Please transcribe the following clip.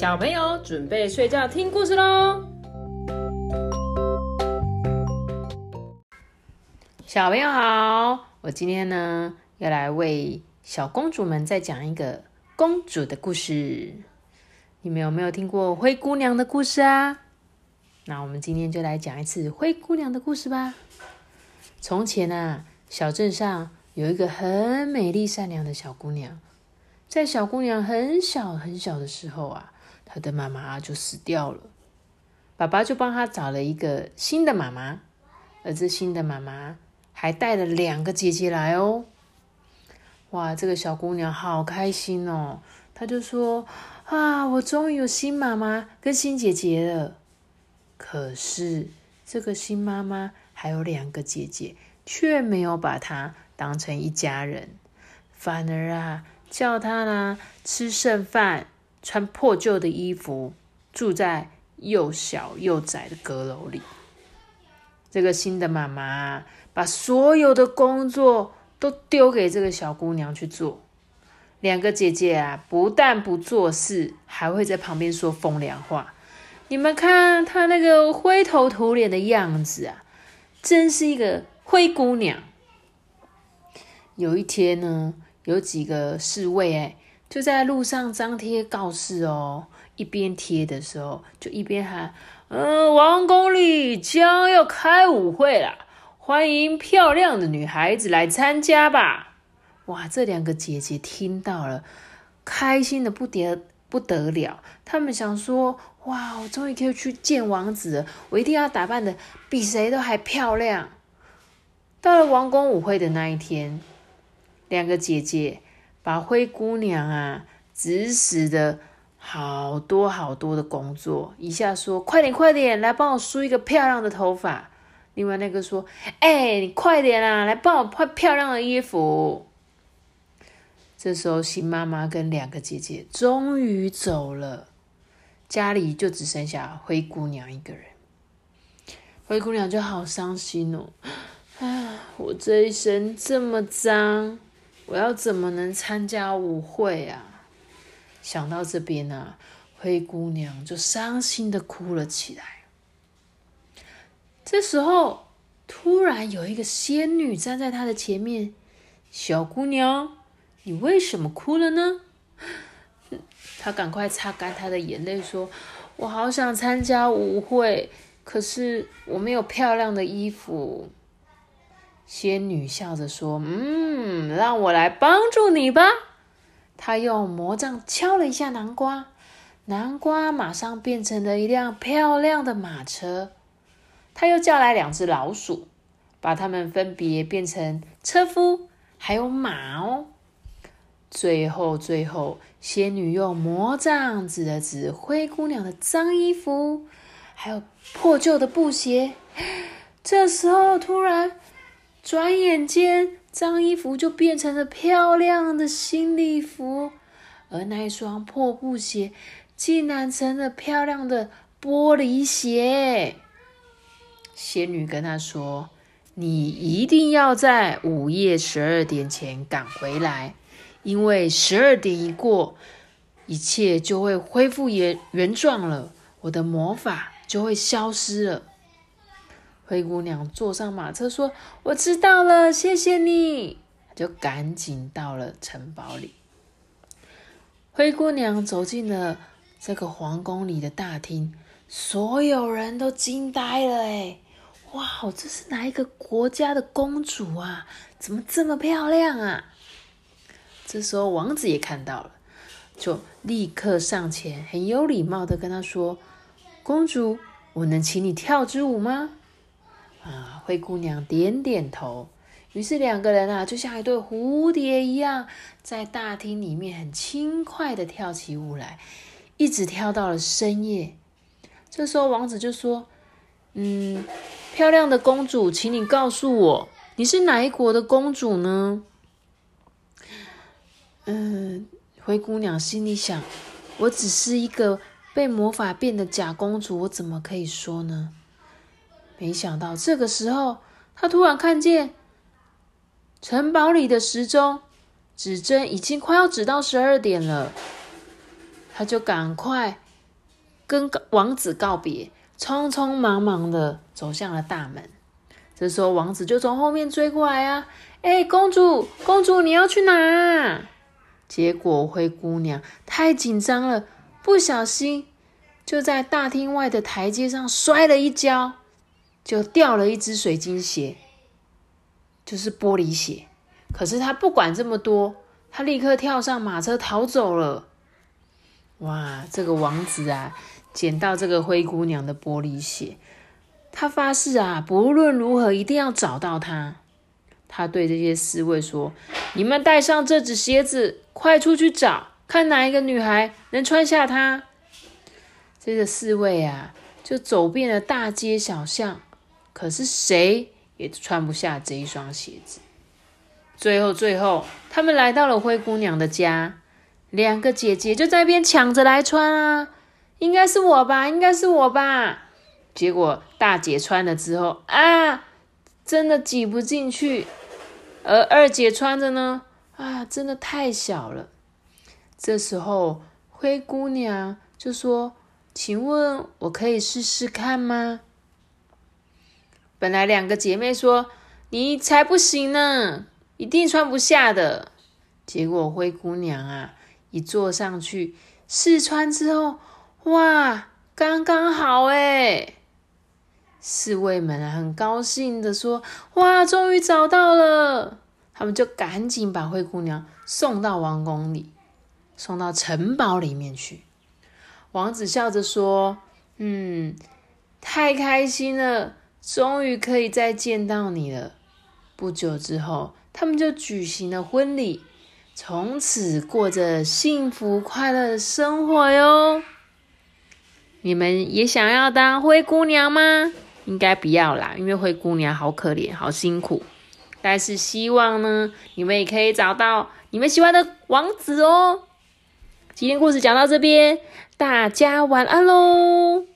小朋友准备睡觉听故事喽。小朋友好，我今天呢要来为小公主们再讲一个公主的故事。你们有没有听过灰姑娘的故事啊？那我们今天就来讲一次灰姑娘的故事吧。从前啊，小镇上有一个很美丽善良的小姑娘。在小姑娘很小很小的时候啊，他的妈妈就死掉了，爸爸就帮他找了一个新的妈妈，而这新的妈妈还带了两个姐姐来哦。哇，这个小姑娘好开心哦，她就说：“啊，我终于有新妈妈跟新姐姐了。”可是这个新妈妈还有两个姐姐，却没有把她当成一家人，反而啊。叫她呢吃剩饭，穿破旧的衣服，住在又小又窄的阁楼里。这个新的妈妈把所有的工作都丢给这个小姑娘去做。两个姐姐啊，不但不做事，还会在旁边说风凉话。你们看她那个灰头土脸的样子啊，真是一个灰姑娘。有一天呢。有几个侍卫哎，就在路上张贴告示哦。一边贴的时候，就一边喊：“嗯，王宫里将要开舞会啦，欢迎漂亮的女孩子来参加吧！”哇，这两个姐姐听到了，开心的不得不得了。他们想说：“哇，我终于可以去见王子了，我一定要打扮的比谁都还漂亮。”到了王宫舞会的那一天。两个姐姐把灰姑娘啊指使的好多好多的工作，一下说快点快点来帮我梳一个漂亮的头发，另外那个说哎你快点啊来帮我换漂亮的衣服。这时候新妈妈跟两个姐姐终于走了，家里就只剩下灰姑娘一个人。灰姑娘就好伤心哦，啊我这一身这么脏。我要怎么能参加舞会啊？想到这边呢，灰姑娘就伤心的哭了起来。这时候，突然有一个仙女站在她的前面：“小姑娘，你为什么哭了呢？” 她赶快擦干她的眼泪，说：“我好想参加舞会，可是我没有漂亮的衣服。”仙女笑着说：“嗯，让我来帮助你吧。”她用魔杖敲了一下南瓜，南瓜马上变成了一辆漂亮的马车。她又叫来两只老鼠，把它们分别变成车夫还有马哦。最后，最后，仙女用魔杖指了指灰姑娘的脏衣服，还有破旧的布鞋。这时候，突然。转眼间，脏衣服就变成了漂亮的新礼服，而那一双破布鞋竟然成了漂亮的玻璃鞋。仙女跟他说：“你一定要在午夜十二点前赶回来，因为十二点一过，一切就会恢复原原状了，我的魔法就会消失了。”灰姑娘坐上马车，说：“我知道了，谢谢你。”就赶紧到了城堡里。灰姑娘走进了这个皇宫里的大厅，所有人都惊呆了。哎，哇，这是哪一个国家的公主啊？怎么这么漂亮啊？这时候王子也看到了，就立刻上前，很有礼貌的跟她说：“公主，我能请你跳支舞吗？”啊，灰姑娘点点头。于是两个人啊，就像一对蝴蝶一样，在大厅里面很轻快的跳起舞来，一直跳到了深夜。这时候王子就说：“嗯，漂亮的公主，请你告诉我，你是哪一国的公主呢？”嗯，灰姑娘心里想：“我只是一个被魔法变的假公主，我怎么可以说呢？”没想到这个时候，他突然看见城堡里的时钟指针已经快要指到十二点了，他就赶快跟王子告别，匆匆忙忙的走向了大门。这时候，王子就从后面追过来啊！哎，公主，公主，你要去哪？结果灰姑娘太紧张了，不小心就在大厅外的台阶上摔了一跤，就掉了一只水晶鞋，就是玻璃鞋。可是他不管这么多，他立刻跳上马车逃走了。哇，这个王子啊，捡到这个灰姑娘的玻璃鞋，他发誓啊，不论如何一定要找到她。他对这些侍卫说：“你们带上这只鞋子，快出去找，看哪一个女孩能穿下它。”这个侍卫啊，就走遍了大街小巷，可是谁也穿不下这一双鞋子。最后，最后，他们来到了灰姑娘的家，两个姐姐就在边抢着来穿啊，应该是我吧，应该是我吧。结果大姐穿了之后啊，真的挤不进去。而二姐穿着呢，啊，真的太小了。这时候灰姑娘就说：“请问我可以试试看吗？”本来两个姐妹说：“你才不行呢，一定穿不下的。”结果灰姑娘啊，一坐上去试穿之后，哇，刚刚好哎！侍卫们很高兴的说：“哇，终于找到了！”他们就赶紧把灰姑娘送到王宫里，送到城堡里面去。王子笑着说：“嗯，太开心了，终于可以再见到你了。”不久之后，他们就举行了婚礼，从此过着幸福快乐的生活哟。你们也想要当灰姑娘吗？应该不要啦，因为灰姑娘好可怜，好辛苦。但是希望呢，你们也可以找到你们喜欢的王子哦。今天故事讲到这边，大家晚安喽。